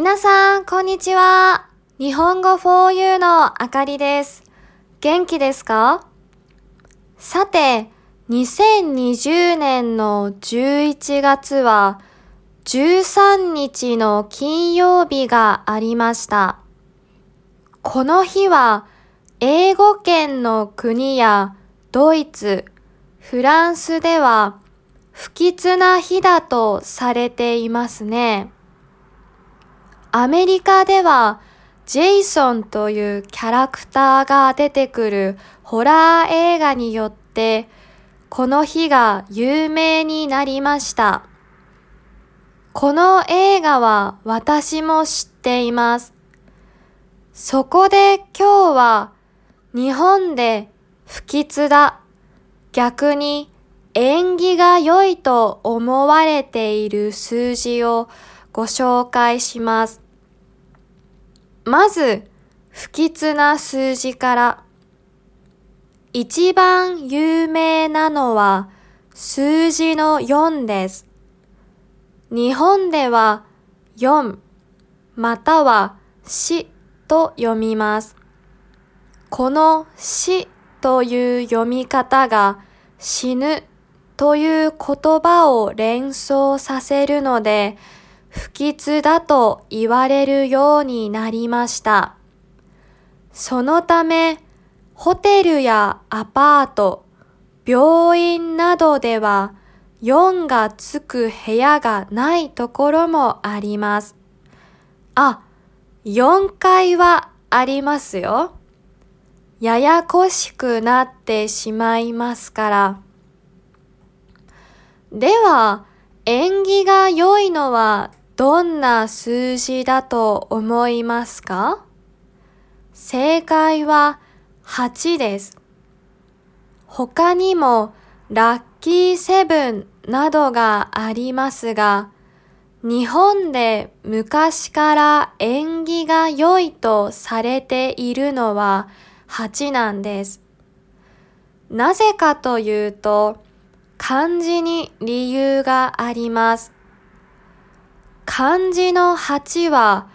皆さん、こんにちは。日本語 4U のあかりです。元気ですか？さて、2020年の11月は13日の金曜日がありました。この日は英語圏の国やドイツ、フランスでは不吉な日だとされていますね。アメリカではジェイソンというキャラクターが出てくるホラー映画によってこの日が有名になりました。この映画は私も知っています。そこで今日は日本で不吉だ、逆に縁起が良いと思われている数字をご紹介します。まず、不吉な数字から。一番有名なのは数字の4です。日本では4または死と読みます。この死という読み方が死ぬという言葉を連想させるので不吉だと言われるようになりました。そのためホテルやアパート、病院などでは4がつく部屋がないところもあります。あ、4階はありますよ。ややこしくなってしまいますから。では、縁起が良いのはどんな数字だと思いますか？正解は8です。他にもラッキーセブンなどがありますが、日本で昔から縁起が良いとされているのは8なんです。なぜかというと、漢字に理由があります。漢字の8は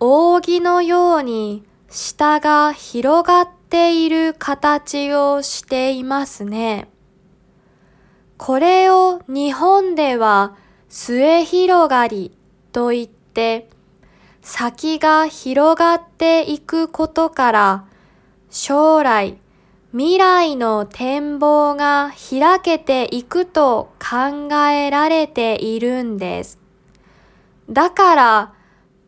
扇のように下が広がっている形をしていますね。これを日本では末広がりと言って先が広がっていくことから将来未来の展望が開けていくと考えられているんです。だから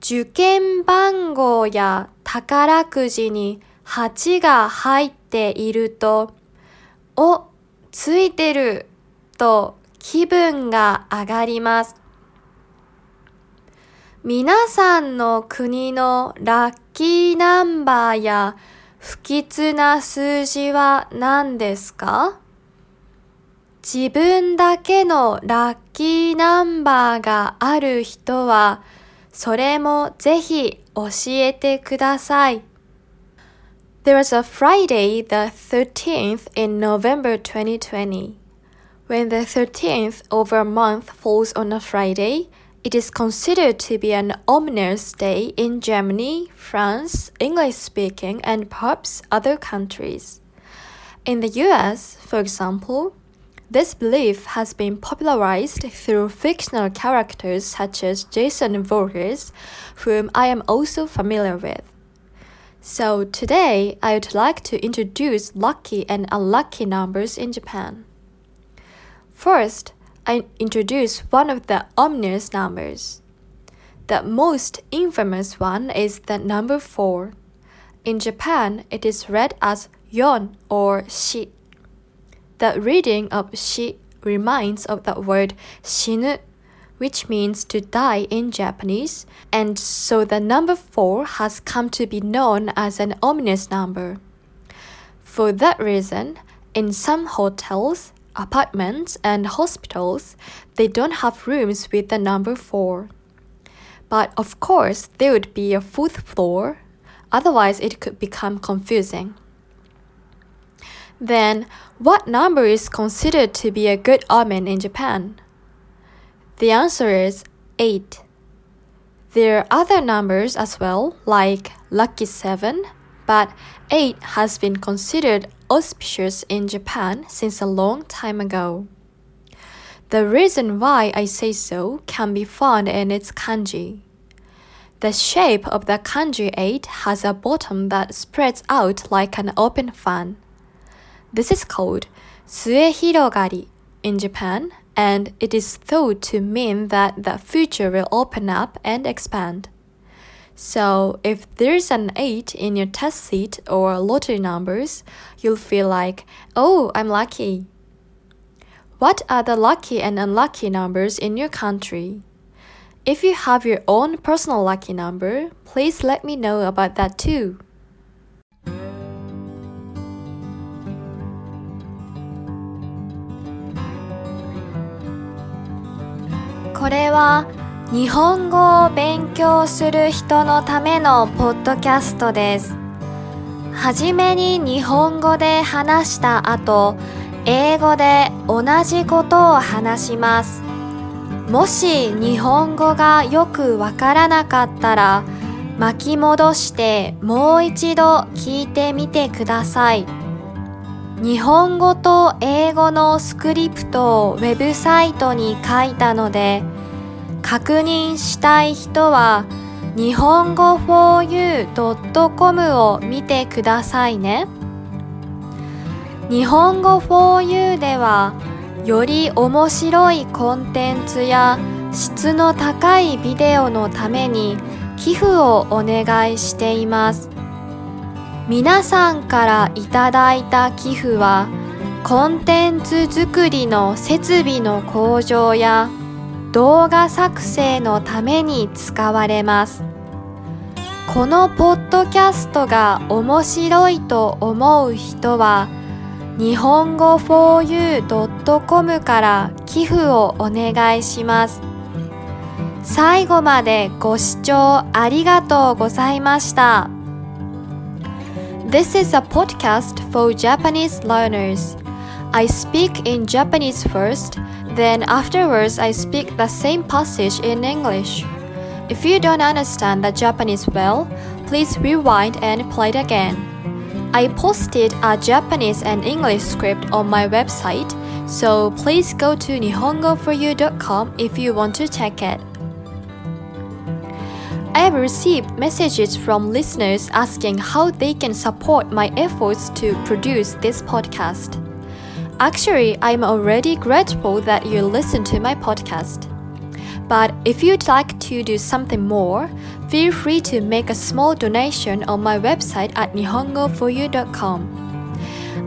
受験番号や宝くじに8が入っていると、お、ついてると気分が上がります。皆さんの国のラッキーナンバーや不吉な数字は何ですか？自分だけのラッキーナンバーがある人は、それもぜひ教えてください。There was a Friday, the 13th in November 2020. When the 13th of a month falls on a Friday, it is considered to be an ominous day in Germany, France, English speaking, and perhaps other countries. In the US, for example, this belief has been popularized through fictional characters such as Jason Voorhees, whom I am also familiar with. So today I would like to introduce lucky and unlucky numbers in Japan. First, I introduce one of the ominous numbers. The most infamous one is the number 4. In Japan, it is read as yon or shi. The reading of shi reminds of the word shinu, which means to die in Japanese, and so the number 4 has come to be known as an ominous number. For that reason, in some hotels, apartments, and hospitals, they don't have rooms with the number 4. But of course, there would be a fourth floor, otherwise, it could become confusing. Then, what number is considered to be a good omen in Japan? The answer is 8. There are other numbers as well, like lucky 7, but 8 has been considered auspicious in Japan since a long time ago. The reason why I say so can be found in its kanji. The shape of the kanji 8 has a bottom that spreads out like an open fan. This is called suehirogari in Japan, and it is thought to mean that the future will open up and expand. So, if there's an 8 in your test seat or lottery numbers, you'll feel like, oh, I'm lucky. What are the lucky and unlucky numbers in your country? If you have your own personal lucky number, please let me know about that too. これは日本語を勉強する人のためのポッドキャストです。はじめに日本語で話した後、英語で同じことを話します。もし日本語がよくわからなかったら巻き戻してもう一度聞いてみてください。日本語と英語のスクリプトをウェブサイトに書いたので確認したい人は日本語 4u.com を見てくださいね。日本語 4u ではより面白いコンテンツや質の高いビデオのために寄付をお願いしています皆さんからいただいた寄付はコンテンツ作りの設備の向上や動画作成のために使われますこのポッドキャストが面白いと思う人は日本語 4u.com から寄付をお願いします。最後までご視聴ありがとうございました。This is a podcast for Japanese learners. I speak in Japanese first, then afterwards I speak the same passage in English. If you don't understand the Japanese well, please rewind and play it again. I posted a Japanese and English script on my website, so please go to nihongo4u.com if you want to check it. I have received messages from listeners asking how they can support my efforts to produce this podcast. Actually, I'm already grateful that you listen to my podcast. But if you'd like to do something more, feel free to make a small donation on my website at nihongo4u.com.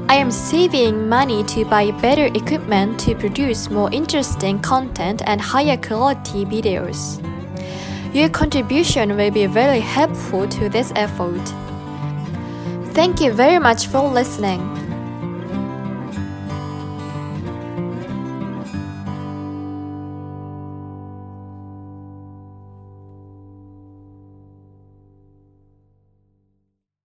I am saving money to buy better equipment to produce more interesting content and higher quality videos. Your contribution will be very helpful to this effort. Thank you very much for listening.